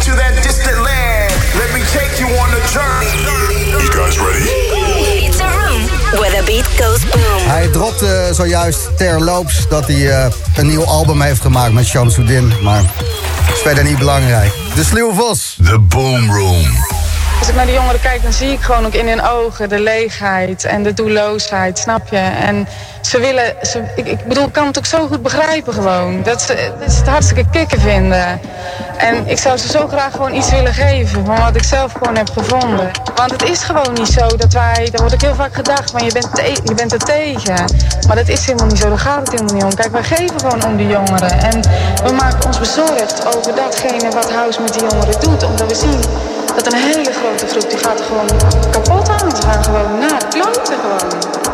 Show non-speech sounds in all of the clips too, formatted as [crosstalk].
into that distant land. Let me take you on a journey. You guys ready? It's a room where the beat goes boom. Hij dropte zojuist terloops dat hij eh, een nieuw album heeft gemaakt met Shamsuddin. Maar dat is verder niet belangrijk. De Sluwe Vos. The Boom Room. Als ik naar de jongeren kijk, dan zie ik gewoon ook in hun ogen de leegheid en de doelloosheid, snap je? En ze willen, ze, ik, ik bedoel, ik kan het ook zo goed begrijpen gewoon. Dat ze, dat ze het hartstikke kicken vinden. En ik zou ze zo graag gewoon iets willen geven van wat ik zelf gewoon heb gevonden. Want het is gewoon niet zo dat wij, daar wordt ook heel vaak gedacht, van je bent, te- je bent er tegen. Maar dat is helemaal niet zo, daar gaat het helemaal niet om. Kijk, wij geven gewoon om die jongeren. En we maken ons bezorgd over datgene wat House met die jongeren doet. Omdat we zien dat een hele grote groep die gaat gewoon kapot aan. Ze gaan gewoon naar de gewoon.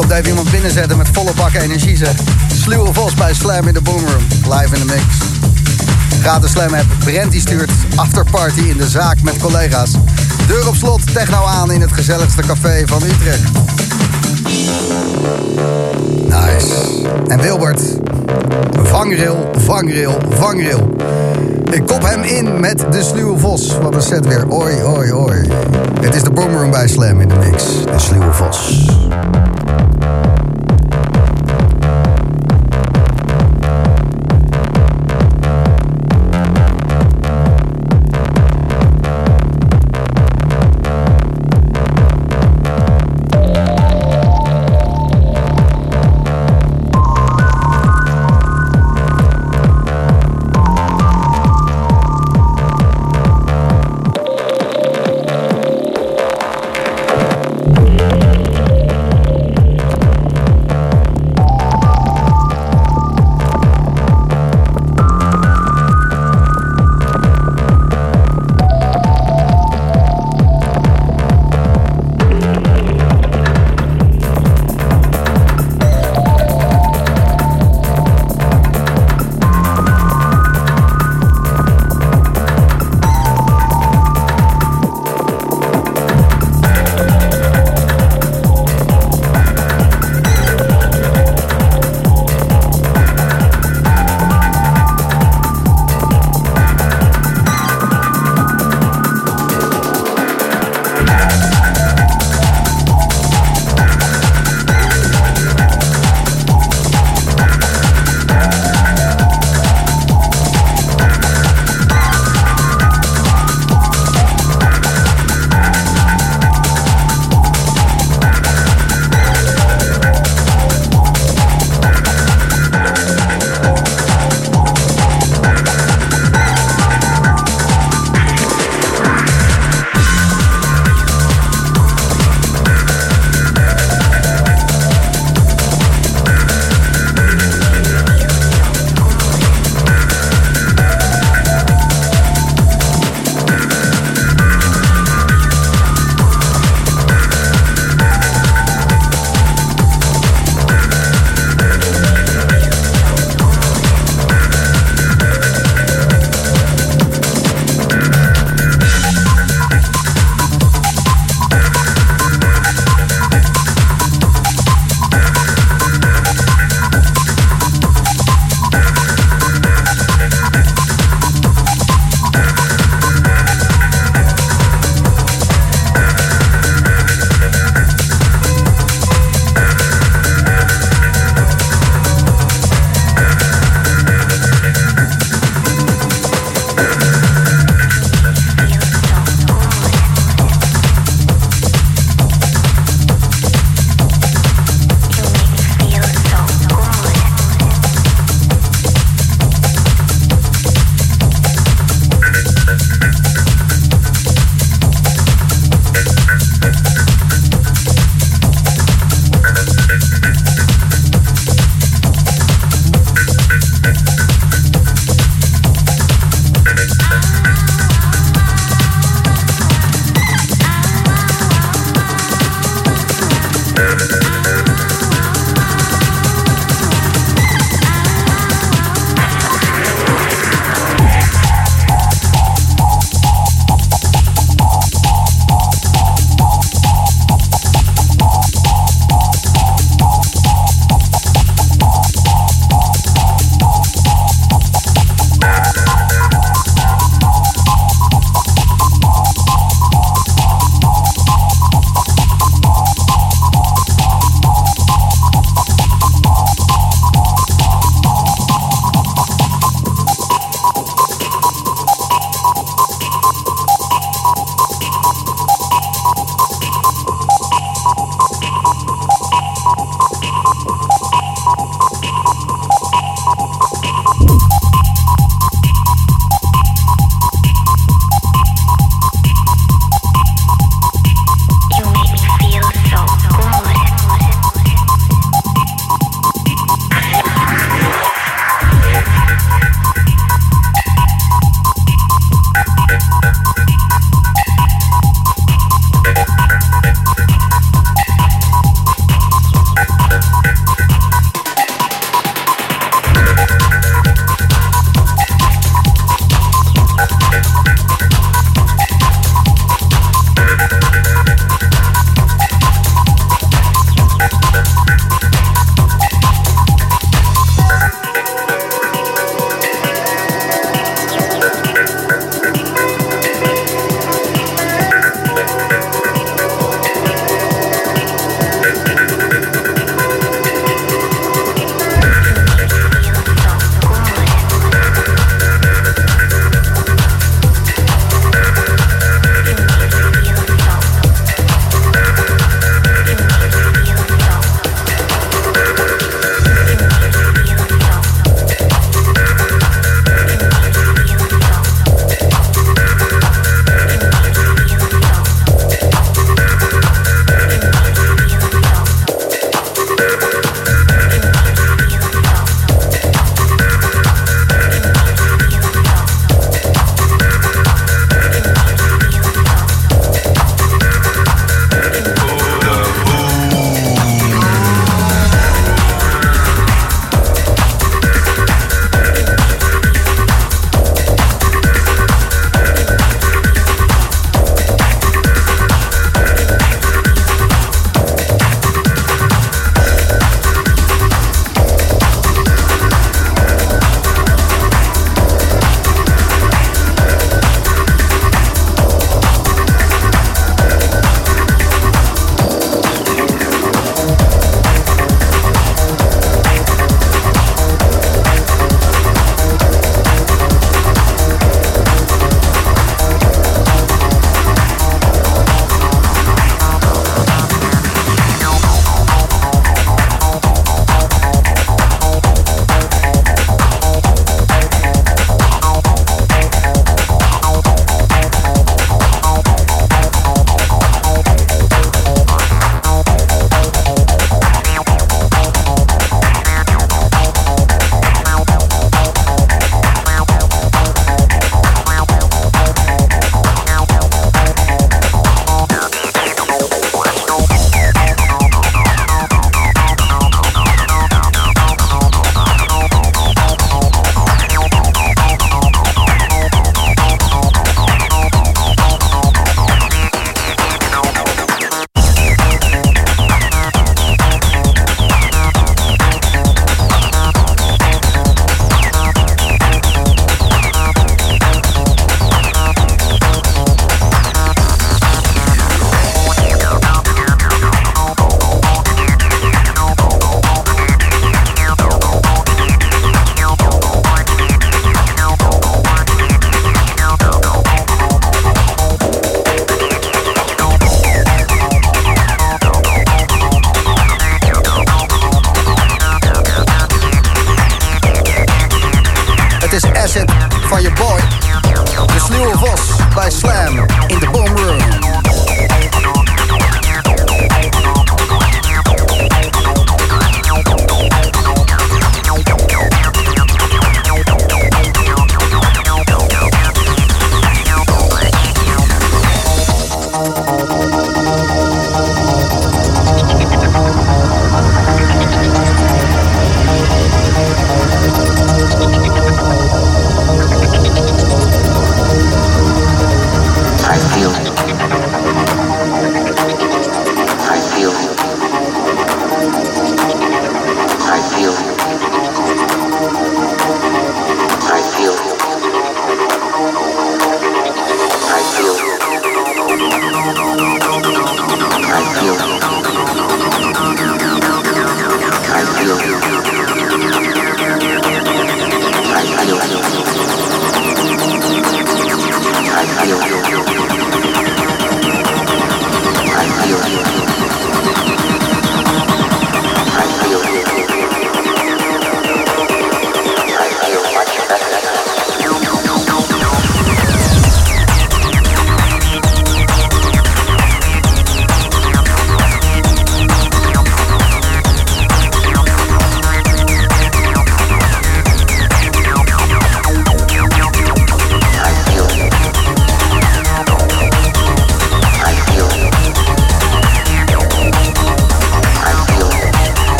Komt even iemand binnenzetten met volle bakken energie zeg. Sluwe Vos bij Slam in de Boomroom. Live in de mix. Gratis Slam app. Brent die stuurt afterparty in de zaak met collega's. Deur op slot, techno aan in het gezelligste café van Utrecht. Nice. En Wilbert. Vangrail, vangrail, vangrail. Ik kop hem in met de sluwe vos. Wat een set weer. Oi, oi, oi. Het is de Boomroom bij Slam in de mix. De sluwe vos.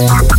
Thank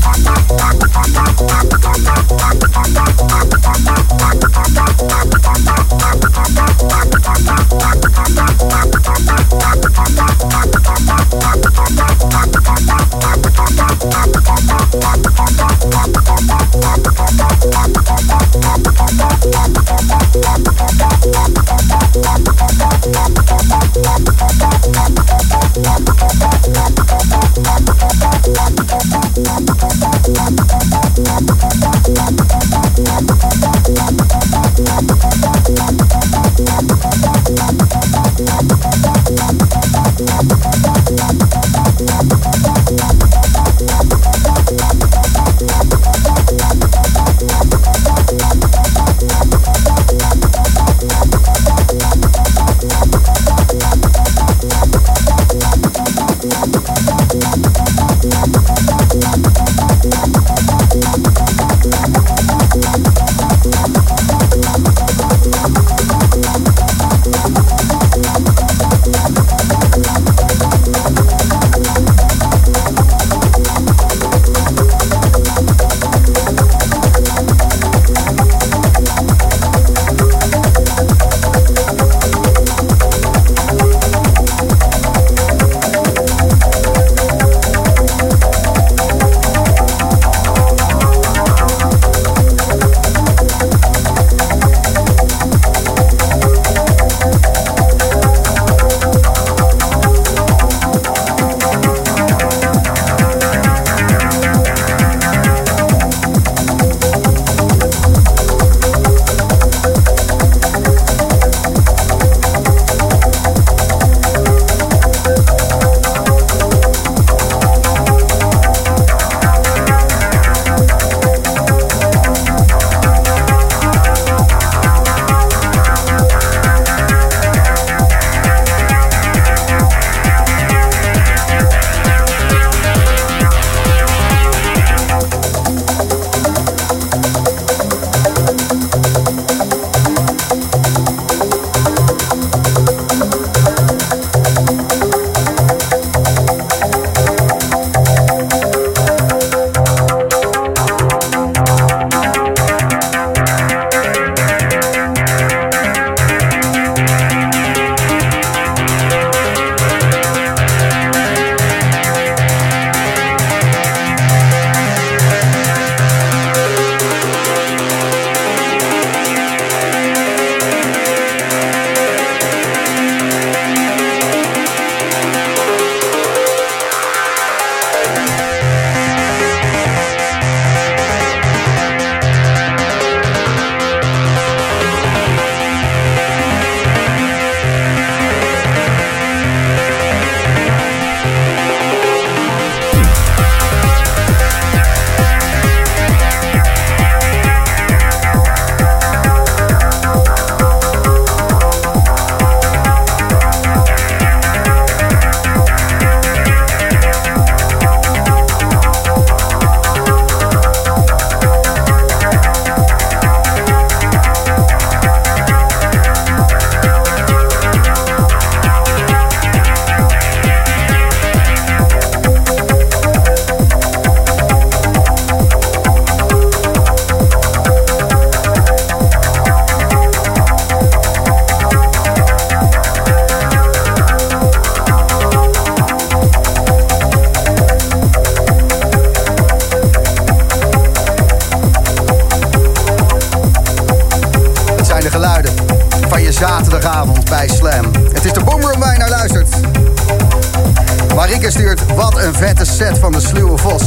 Wat een vette set van de Sluwe Vos.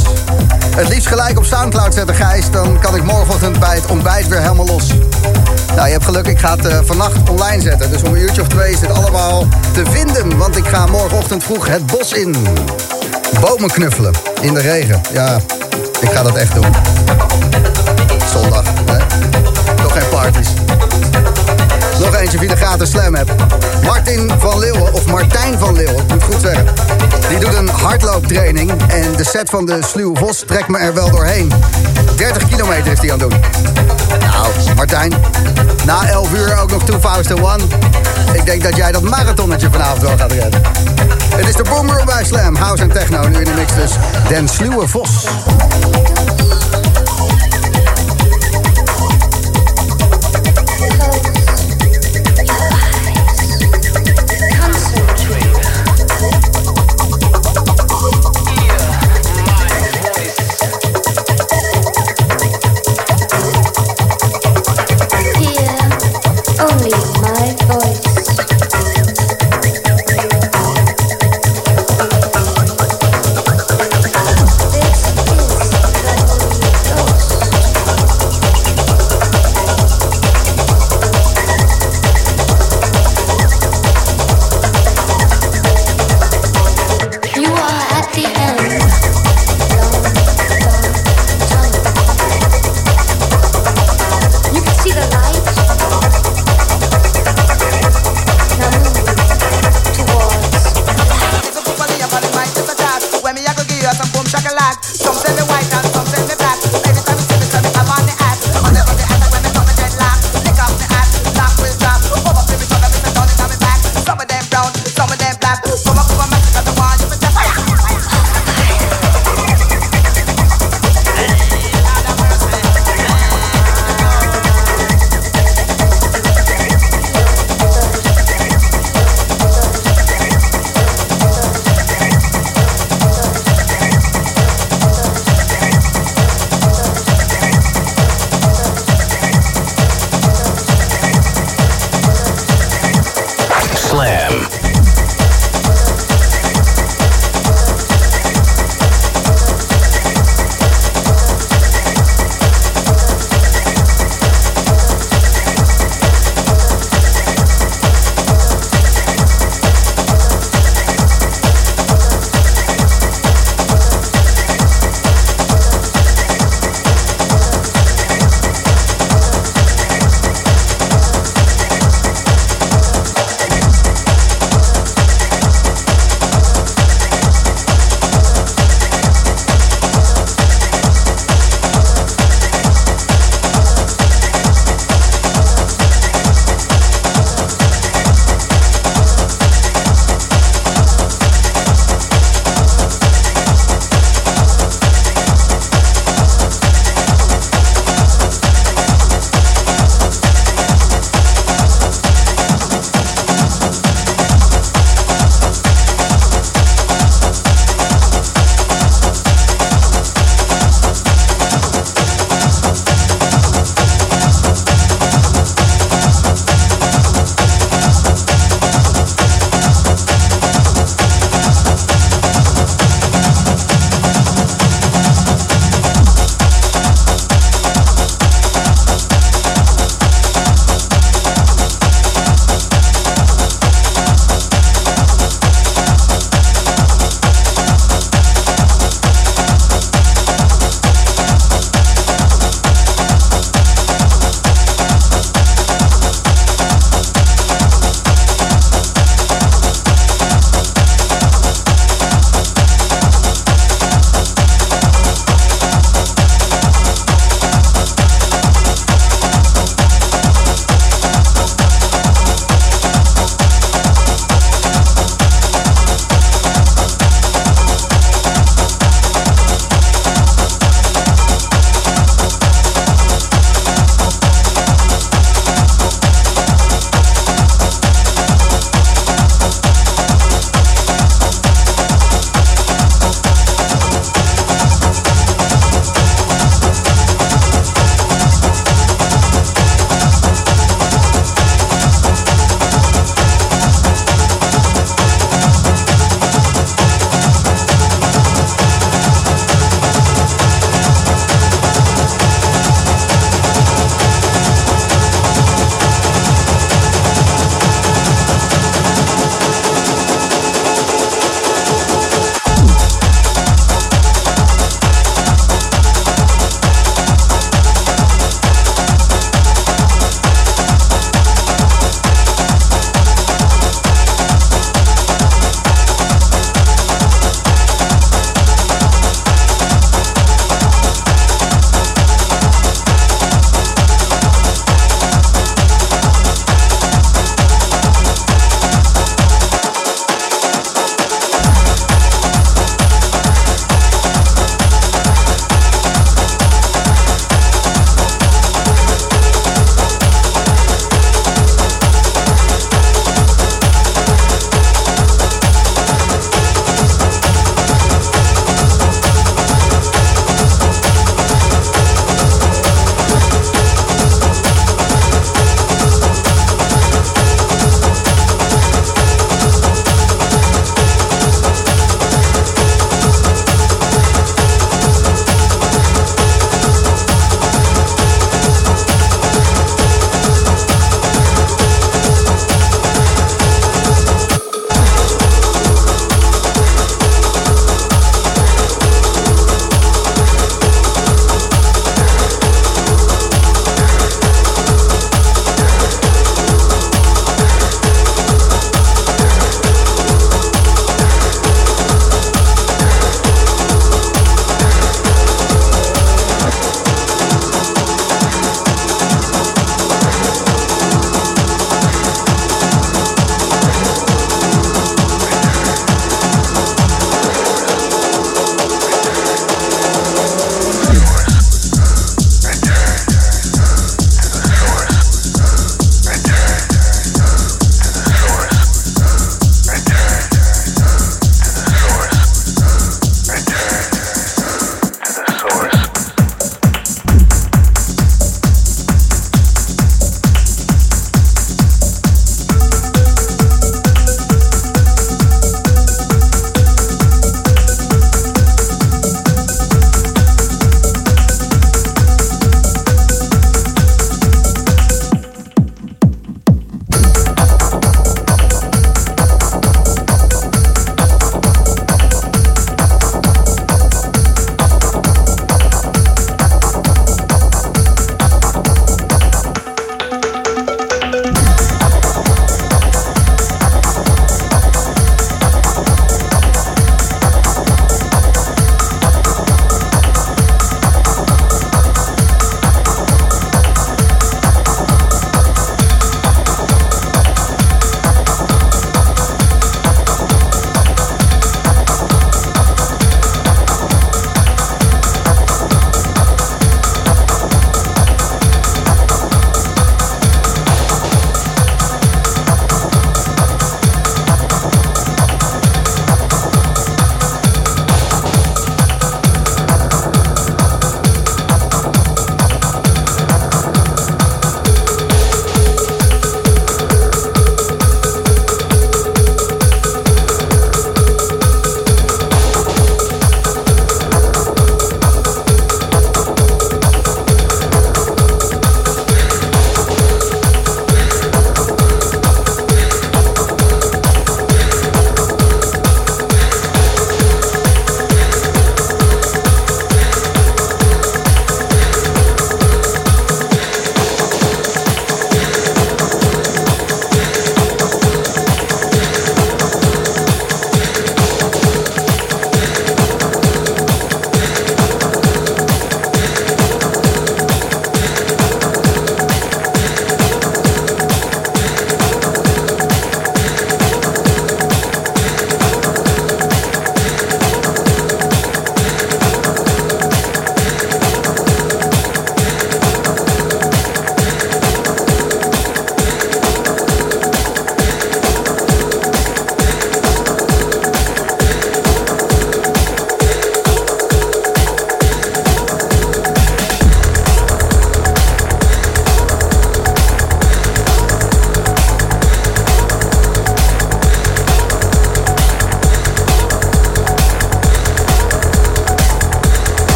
Het liefst gelijk op Soundcloud zetten, Gijs. Dan kan ik morgenochtend bij het ontbijt weer helemaal los. Nou, je hebt geluk, ik ga het uh, vannacht online zetten. Dus om een uurtje of twee is dit allemaal te vinden. Want ik ga morgenochtend vroeg het bos in. Bomen knuffelen in de regen. Ja, ik ga dat echt doen. Eentje via de gratis slam app. Martin van Leeuwen, of Martijn van Leeuwen, ik moet goed zeggen. Die doet een hardlooptraining en de set van de Sluwe Vos trekt me er wel doorheen. 30 kilometer is hij aan het doen. Nou, Martijn, na 11 uur ook nog 2001. Ik denk dat jij dat marathonnetje vanavond wel gaat redden. Het is de Boomer bij Slam, House en Techno. Nu in de mix dus Den Sluwe Vos.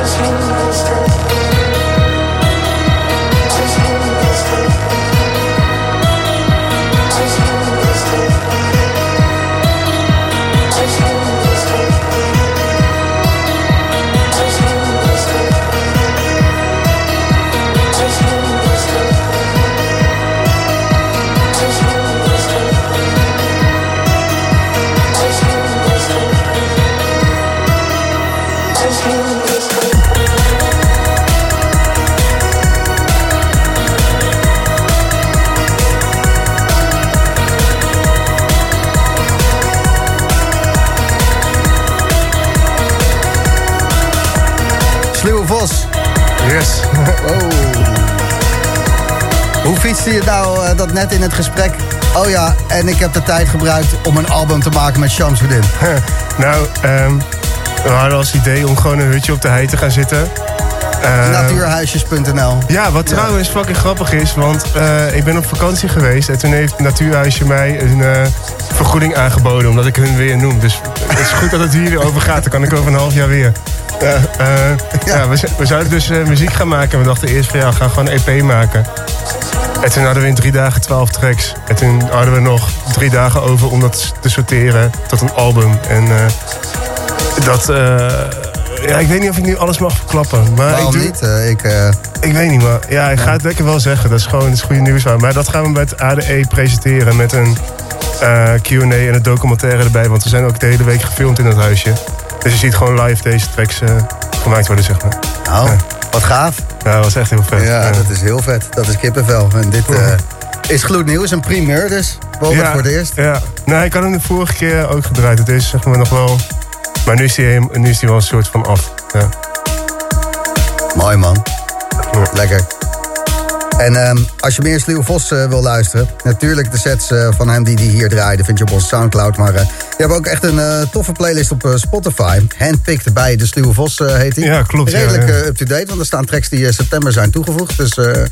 Just you. Fietste je nou eh, dat net in het gesprek? Oh ja, en ik heb de tijd gebruikt om een album te maken met Shamsuddin. [laughs] nou, ehm, we hadden als idee om gewoon een hutje op de hei te gaan zitten. Ehm, Natuurhuisjes.nl. Ja, wat trouwens fucking grappig is, want eh, ik ben op vakantie geweest en toen heeft Natuurhuisje mij een eh, vergoeding aangeboden omdat ik hun weer noem. Dus het is goed dat het hier weer over gaat, dan kan ik over een half jaar weer. Ja, ja. we, we zouden dus muziek gaan maken en we dachten eerst van ja, we gaan gewoon een EP maken. En toen hadden we in drie dagen twaalf tracks. En toen hadden we nog drie dagen over om dat te sorteren tot een album. En eh, dat, eh, ja, ik weet niet of ik nu alles mag verklappen. Maar ik doe, niet? Eh, ik, ik weet niet, maar ja, ik ga het lekker wel zeggen. Dat is gewoon is goede nieuws. Maar dat gaan we bij het ADE presenteren met een Q&A en een documentaire erbij. Want we zijn ook de hele week gefilmd in dat huisje. Dus je ziet gewoon live deze tracks gemaakt worden, zeg maar. nou, wat gaaf. Ja, dat was echt heel vet. Ja, dat is heel vet. Dat is kippenvel. En dit eh, is gloednieuws, een primeur dus. Robert voor het eerst. Ja, nou, ik had hem de vorige keer ook gedraaid. Het is zeg maar nog wel... Maar nu is hij, nu is hij wel een soort van af. Ja. Mooi man. Lekker. En ehm, als je meer Sluwe Vos eh, wil luisteren... natuurlijk de sets eh, van hem die hij hier draaide... vind je op onze Soundcloud. Maar eh je hebt ook echt een eh, toffe playlist op eh, Spotify. Handpicked bij de Sluwe Vos eh, heet hij. Ja, klopt, ja, Redelijk ja. eh, up-to-date, want er staan tracks die september zijn toegevoegd. Dus eh,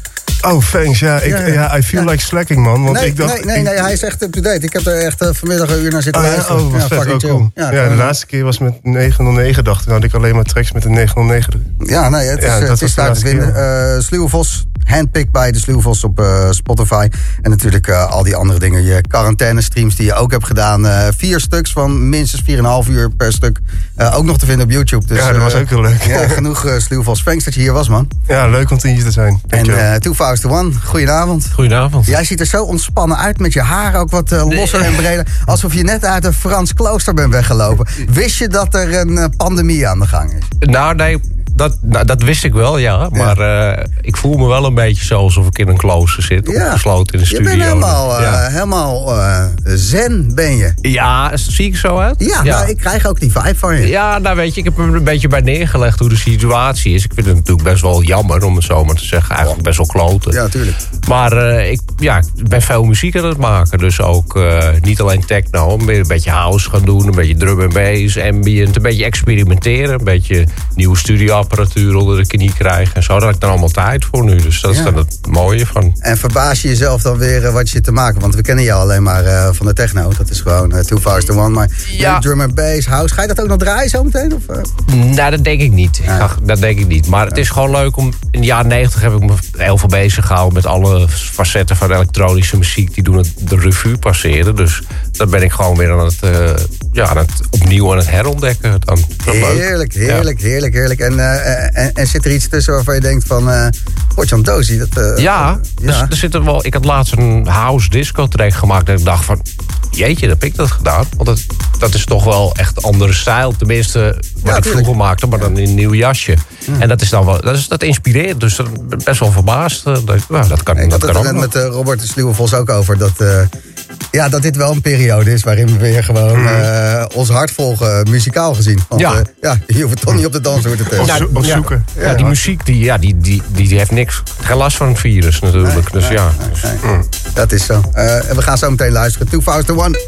Oh, thanks. Ja, ik, Ja, ja, ja. I feel Ja. like slacking, man. Want nee, ik dacht, nee, nee, nee, hij is echt up-to-date. Ik heb er echt eh, vanmiddag een uur naar zitten Oh, ja, luisteren. oh, fucking Oh, cool. Ja, de laatste keer was met 909, dacht ik. Dan had ik alleen maar tracks met een 909. Ja, nee, het is, Ja, eh, het is daar te vinden. Eh Sluwe Vos, handpicked bij de Sluwe Vos op eh, Spotify. En natuurlijk eh, al die andere dingen. Je quarantaine streams die je ook hebt gedaan. Eh, vier stuks van minstens 4,5 uur per stuk. Eh, ook nog te vinden op YouTube. Dus, Ja, dat was ook heel leuk. Ja, [laughs] genoeg uh, Sluwe Vos. Thanks dat je hier was, man. Ja, leuk om te hier te zijn. En eh Two Fouls to One, goedenavond. Goedenavond. Jij ziet er zo ontspannen uit met je haar ook wat losser en breder. Alsof je net uit een Frans klooster bent weggelopen. Wist je dat er een pandemie aan de gang is? Nou, nee, dat, nou, dat wist ik wel, ja. Maar eh, ik voel me wel een beetje zo alsof ik in een klooster zit. Opgesloten in de je studio. bent helemaal, eh, ja. helemaal eh, zen, ben je. ja, zie ik zo uit? Ja, Nou, ik krijg ook die vibe van je. Ja, nou weet je, ik heb er een beetje bij neergelegd hoe de situatie is. Ik vind het natuurlijk best wel jammer, om het zo maar te zeggen. Eigenlijk best wel kloten. Ja, tuurlijk. Maar ik, ja, ik ben veel muziek aan het maken. Dus ook niet alleen techno, maar een beetje house gaan doen. Een beetje drum en bass, ambient. Een beetje experimenteren. Een beetje nieuwe studioapparatuur onder de knie krijgen. En zo. Daar heb ik dan allemaal tijd voor nu. Dus dat Ja. is dan het mooie van. En verbaas je jezelf dan weer eh, wat je zit te maken? Want we kennen jou alleen maar eh, van de techno. Dat is gewoon uh, Too Far is the One. Maar Ja. drum en bass, house. Ga je dat ook nog draaien zometeen? Of? Nou, dat denk ik niet. Ik ga- dat denk ik niet. Maar het is gewoon leuk om... In de jaren negentig heb ik me heel veel bezig gehouden... met alle facetten van elektronische muziek... die doen het de revue passeren. Dus dan ben ik gewoon weer aan het... eh, ja, aan het opnieuw aan het herontdekken. Dan, dat is leuk. Heerlijk, heerlijk, heerlijk, heerlijk. En, en, en zit er iets tussen waarvan je denkt van... eh Dozy, dat... eh, Ja, dus, ja. er zit er wel, ik had laatst een house disco track gemaakt. Dat ik dacht van, jeetje, dat heb ik dat gedaan. Want dat, dat is toch wel echt andere stijl. Tenminste, wat ik tuurlijk. vroeger maakte, maar dan in een nieuw jasje. En dat is dan wel, dat, is, dat inspireert. Dus dat best wel verbaasd. eh, Dat, nou, dat kan, Ik dat het kan ook nog. met eh, Robert de Sluwe Vos ook over. Dat, eh, ja, dat dit wel een periode is waarin we weer gewoon eh, ons hart volgen, muzikaal gezien. Want Ja. ja. ja, je hoeft toch niet op de danshoer te Of, testen. zo- of ja. zoeken. Ja, die muziek, die, ja, die, die, die, die heeft niks. Geen last van het virus natuurlijk. dus ja. Nee, dat is zo. Eh, en we gaan zo meteen luisteren. Two Fouls to One.